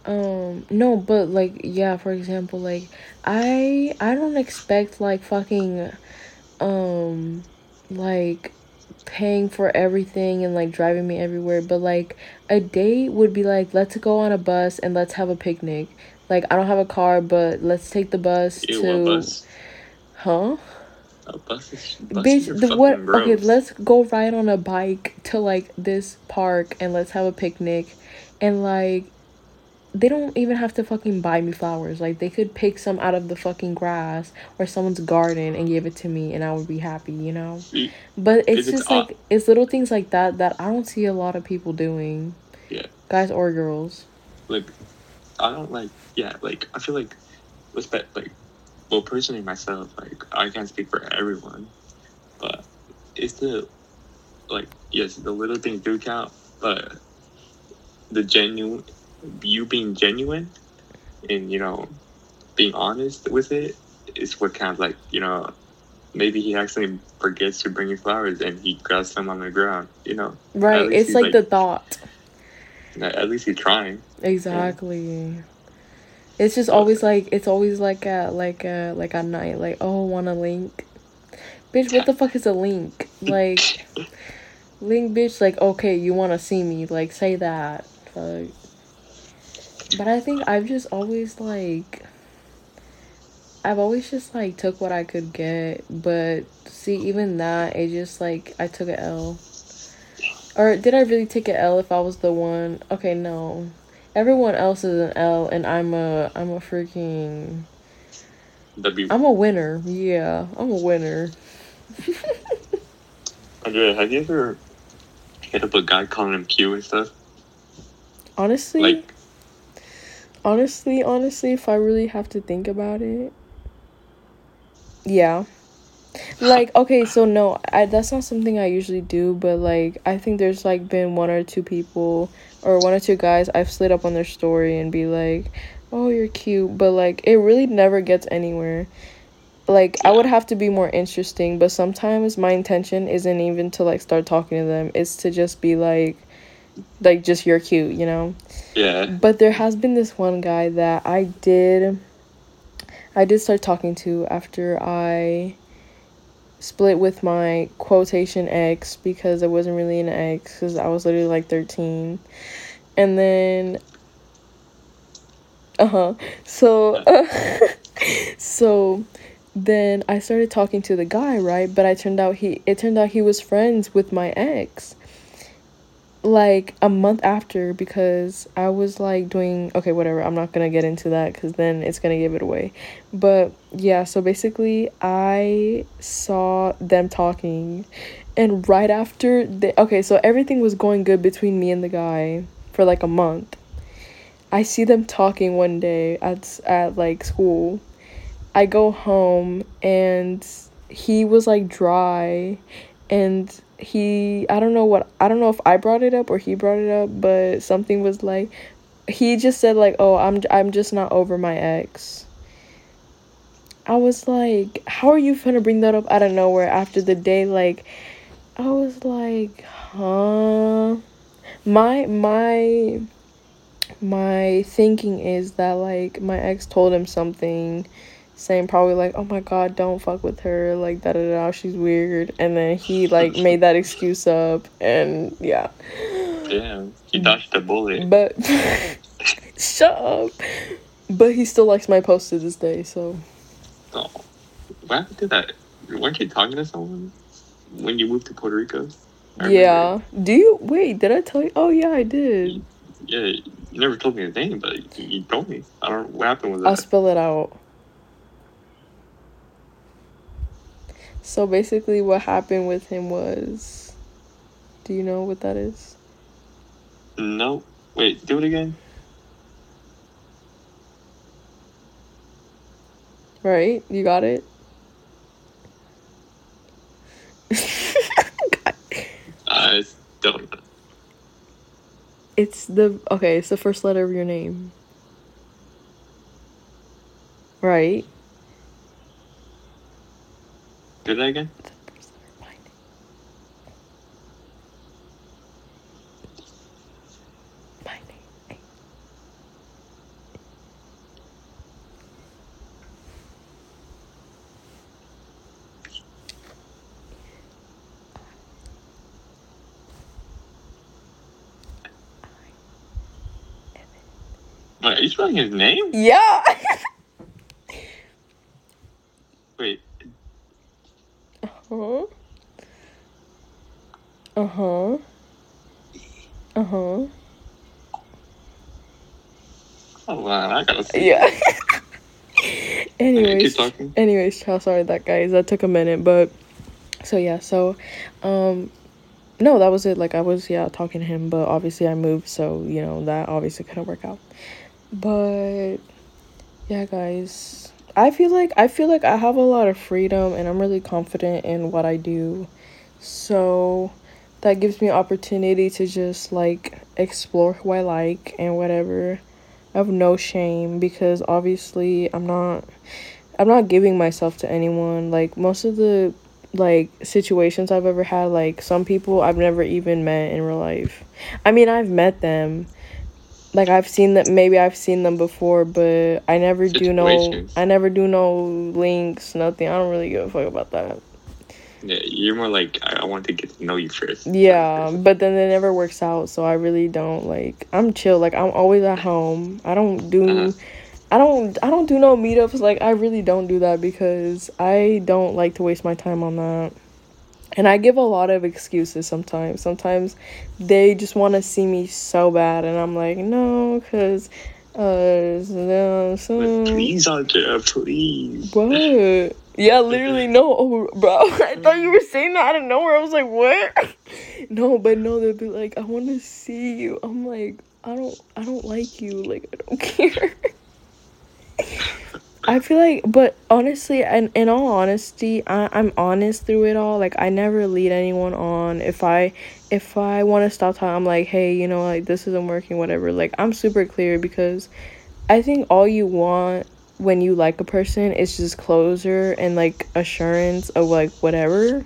um no, but like yeah, for example, like I I don't expect like fucking um like paying for everything and like driving me everywhere, but like a date would be like let's go on a bus and let's have a picnic. Like I don't have a car, but let's take the bus Ew, to bus. Huh? A bus is, are Bitch, the what? Okay, let's go ride on a bike to like this park and let's have a picnic, and like, they don't even have to fucking buy me flowers. Like they could pick some out of the fucking grass or someone's garden and give it to me, and I would be happy, you know. See, But it's it's just off- like it's little things like that that I don't see a lot of people doing. Yeah. guys or girls. like I don't like yeah like I feel like respect like well personally myself like I can't speak for everyone but it's the like yes the little things do count but the genuine you being genuine and you know being honest with it is what kind of like you know maybe he actually forgets to bring you flowers and he grabs them on the ground you know Right. It's like, like- the thought. at least he's trying Exactly. It's just always like it's always like a like a like a night like oh want a link, bitch. What the fuck is a link? Like link, bitch. Like okay, you want to see me? Like say that. Fuck. But I think I've just always like. I've always just like took what I could get, but see even that it just like I took a L. Or did I really take a L if I was the one? Okay, no. Everyone else is an L and I'm a I'm a freaking W I'm a winner. Yeah, I'm a winner. Andrea, have you ever hit up a guy calling him Q and stuff? Honestly, Like, honestly, honestly, if I really have to think about it, yeah. Like, okay, so no, I that's not something I usually do, but like I think there's like been one or two people or one or two guys I've slid up on their story and be like, "Oh, you're cute," but like it really never gets anywhere. Like I would have to be more interesting, but sometimes my intention isn't even to like start talking to them. It's to just be like like just you're cute, you know? yeah, But there has been this one guy that I did I did start talking to after I split with my quotation ex because I wasn't really an ex because I was literally like 13. And then uh-huh. So so then I started talking to the guy, right? But I turned out he it turned out he was friends with my ex like a month after because I was like doing okay whatever I'm not gonna get into that because then it's gonna give it away. But yeah so basically I saw them talking and right after they okay so everything was going good between me and the guy for like a month. I see them talking one day at at like school. I go home and he was like dry and he I don't know what I don't know if I brought it up or he brought it up, but something was like he just said like, "Oh, I'm I'm just not over my ex." I was like, "How are you gonna bring that up out of nowhere after the day like I was like, "Huh?" My my my thinking is that like my ex told him something saying probably like oh my god don't fuck with her like da da da she's weird and then he like made that excuse up and yeah damn, he dodged a bullet. but shut up but he still likes my post to this day so Oh, what happened to that? Weren't you talking to someone when you moved to Puerto Rico? Yeah do you wait did i tell you oh yeah i did Yeah, you never told me his name, but you, told me. I don't know what happened with that? I'll spell it out. So basically, what happened with him was. Do you know what that is? No, wait, do it again. Right? You got it? I don't know. it's the. Okay, it's the first letter of your name. Right? Do that again. The first letter of my name. My name. Wait, are you spelling his name? Yeah! Wait, huh? Uh huh. Uh huh. hold on, I gotta see. Yeah. keep anyways, talking. anyways, child, sorry that guys that took a minute, but so yeah, so um no, that was it. Like I was yeah talking to him, but obviously I moved, so you know that obviously couldn't work out. But yeah, guys, I feel like I feel like I have a lot of freedom and I'm really confident in what I do. So that gives me opportunity to just like explore who I like and whatever. I have no shame because obviously I'm not I'm not giving myself to anyone. Like most of the like situations I've ever had, like some people I've never even met in real life. I mean, I've met them. Like I've seen that maybe I've seen them before, but I never do know I never do no links, nothing. I don't really give a fuck about that. Yeah, you're more like I want to get to know you first. Yeah, but then it never works out, so I really don't like. I'm chill. Like I'm always at home. I don't do. Uh-huh. I don't I don't do no meetups like I really don't do that because I don't like to waste my time on that. And I give a lot of excuses sometimes. Sometimes they just want to see me so bad and I'm like, "No, cuz uh no, so please Andrea, please. What? Yeah, literally no, oh, bro. I thought you were saying that out of nowhere. I was like, "What?" no, but no, they'd be like, "I want to see you." I'm like, "I don't I don't like you. Like I don't care." I feel like, but honestly, and in all honesty, I, I'm honest through it all. Like, I never lead anyone on. If I, if I want to stop talking, I'm like, hey, you know, like this isn't working, whatever. Like, I'm super clear because I think all you want when you like a person is just closure and like assurance of like whatever.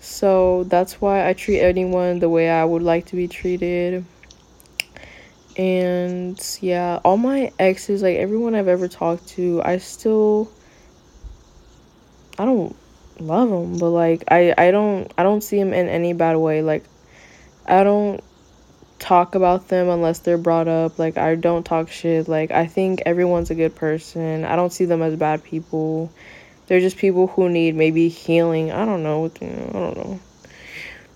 So that's why I treat anyone the way I would like to be treated and yeah all my exes like everyone i've ever talked to i still i don't love them but like i i don't i don't see them in any bad way. Like i don't talk about them unless they're brought up. Like i don't talk shit. Like i think everyone's a good person. I don't see them as bad people. They're just people who need maybe healing. I don't know i don't know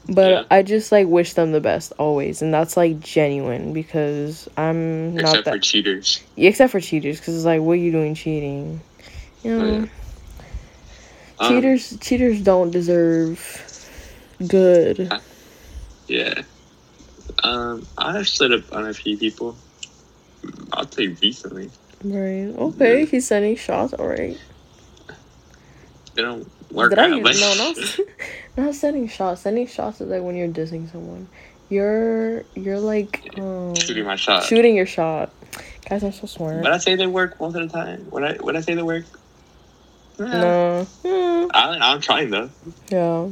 but yeah. I just like wish them the best always, and that's like genuine because I'm except not that. Except for cheaters. Yeah, except for cheaters, because it's like, what are you doing cheating? You know, oh, yeah. cheaters um, cheaters don't deserve good. yeah, um, I've set up on a few people. I'll say recently. Right. Okay. Yeah. He's sending shots. All right. They don't work Did. I use, no, not not sending shots. Sending shots is like when you're dissing someone. You're you're like um, shooting my shot. Shooting your shot. Guys, I'm so smart. But I say they work most of the time. When I when I say they work. No. Mm. I, I'm trying though. Yeah.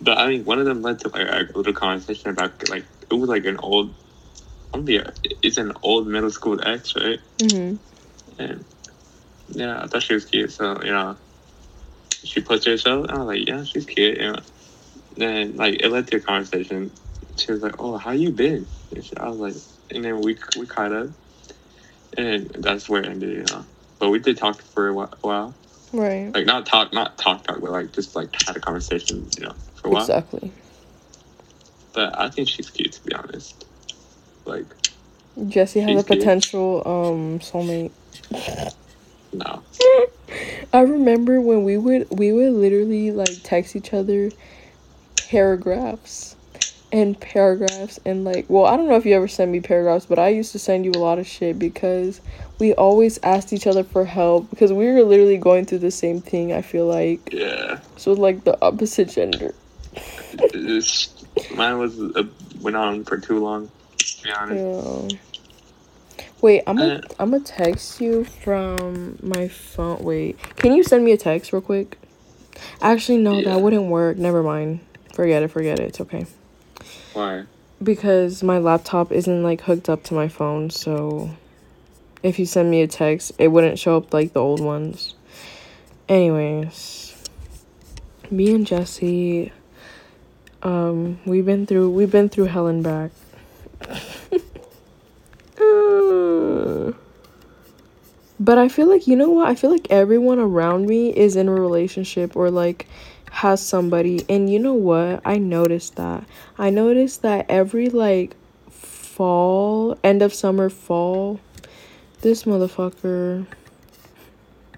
But I mean, one of them led to like a little conversation about like it was like an old, I'm be it's an old middle school ex, right? Mm-hmm. And yeah, I thought she was cute, so you know, she posted herself. I was like, yeah, she's cute. And then like it led to a conversation. She was like, oh, how you been? She, I was like, and then we we caught up, and that's where it ended. You know, but we did talk for a while. Right. Like not talk, not talk, talk, but like just like had a conversation. You know, for a while. Exactly. But I think she's cute, to be honest. Like. Jesse has a potential um soulmate. No. I remember when we would we would literally like text each other paragraphs and paragraphs and like well I don't know if you ever sent me paragraphs but I used to send you a lot of shit because we always asked each other for help because we were literally going through the same thing I feel like. Yeah. So like the opposite gender. Mine was uh, went on for too long to be honest. Yeah Wait, I'm gonna uh, I'm gonna text you from my phone. Wait, can you send me a text real quick? Actually, no, yeah. that wouldn't work. Never mind. Forget it. Forget it. It's okay. Why? Because my laptop isn't like hooked up to my phone, so if you send me a text, it wouldn't show up like the old ones. Anyways, me and Jesse, um, we've been through we've been through hell and back. But I feel like, you know what? I feel like everyone around me is in a relationship or like has somebody. And you know what? I noticed that. I noticed that every like fall, end of summer, fall, this motherfucker.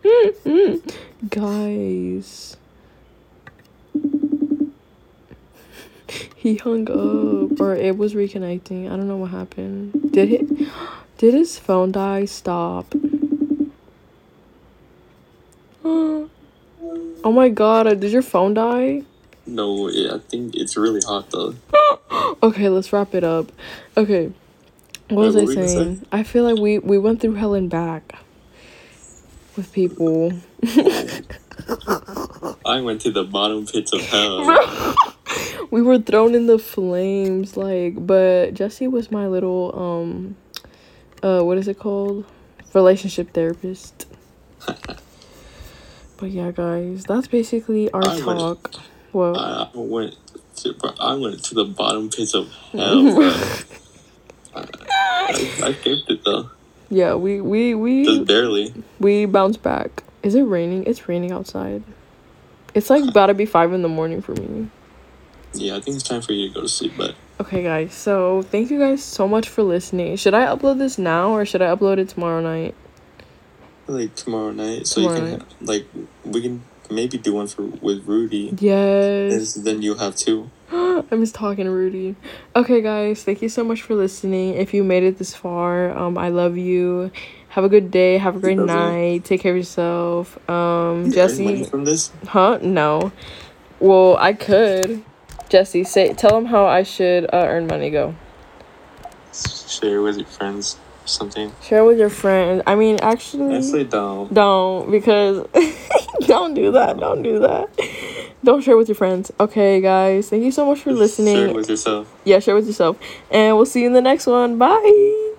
Guys. he hung up or it was reconnecting. I don't know what happened. Did he did his phone die? Stop. oh my god, did your phone die? No, yeah, I think it's really hot though. okay, let's wrap it up. Okay. What was Wait, I what gonna saying? I feel like we we went through hell and back with people. Oh. I went to the bottom pits of hell. we were thrown in the flames like but Jesse was my little um uh what is it called? Relationship therapist. but yeah guys, that's basically our I went- talk. Well I, I went to bro, I went to the bottom pits of hell. Bro. I, I, I it though, yeah, we we we just barely. we bounced back. Is it raining? It's raining outside. It's like about to be five in the morning for me. Yeah, I think it's time for you to go to sleep. But Okay, guys. So thank you guys so much for listening. Should I upload this now or should I upload it tomorrow night? like tomorrow night, so Tomorrow you can like we can maybe do one for with Rudy. Yes. And then you have two. I'm just talking to Rudy. Okay, guys. Thank you so much for listening. If you made it this far, um, I love you. Have a good day. Have a great Love you. night. Take care of yourself. Um, You Jesse. from this? Huh? No. Well, I could. Jesse, say tell them how I should uh, earn money. Go. Share with your friends something. Share with your friends. I mean, actually. Actually, don't. Don't because don't do that. Don't do that. Don't share with your friends. Okay, guys. Thank you so much for listening. Share with yourself. yeah, share with yourself. And we'll see you in the next one. Bye.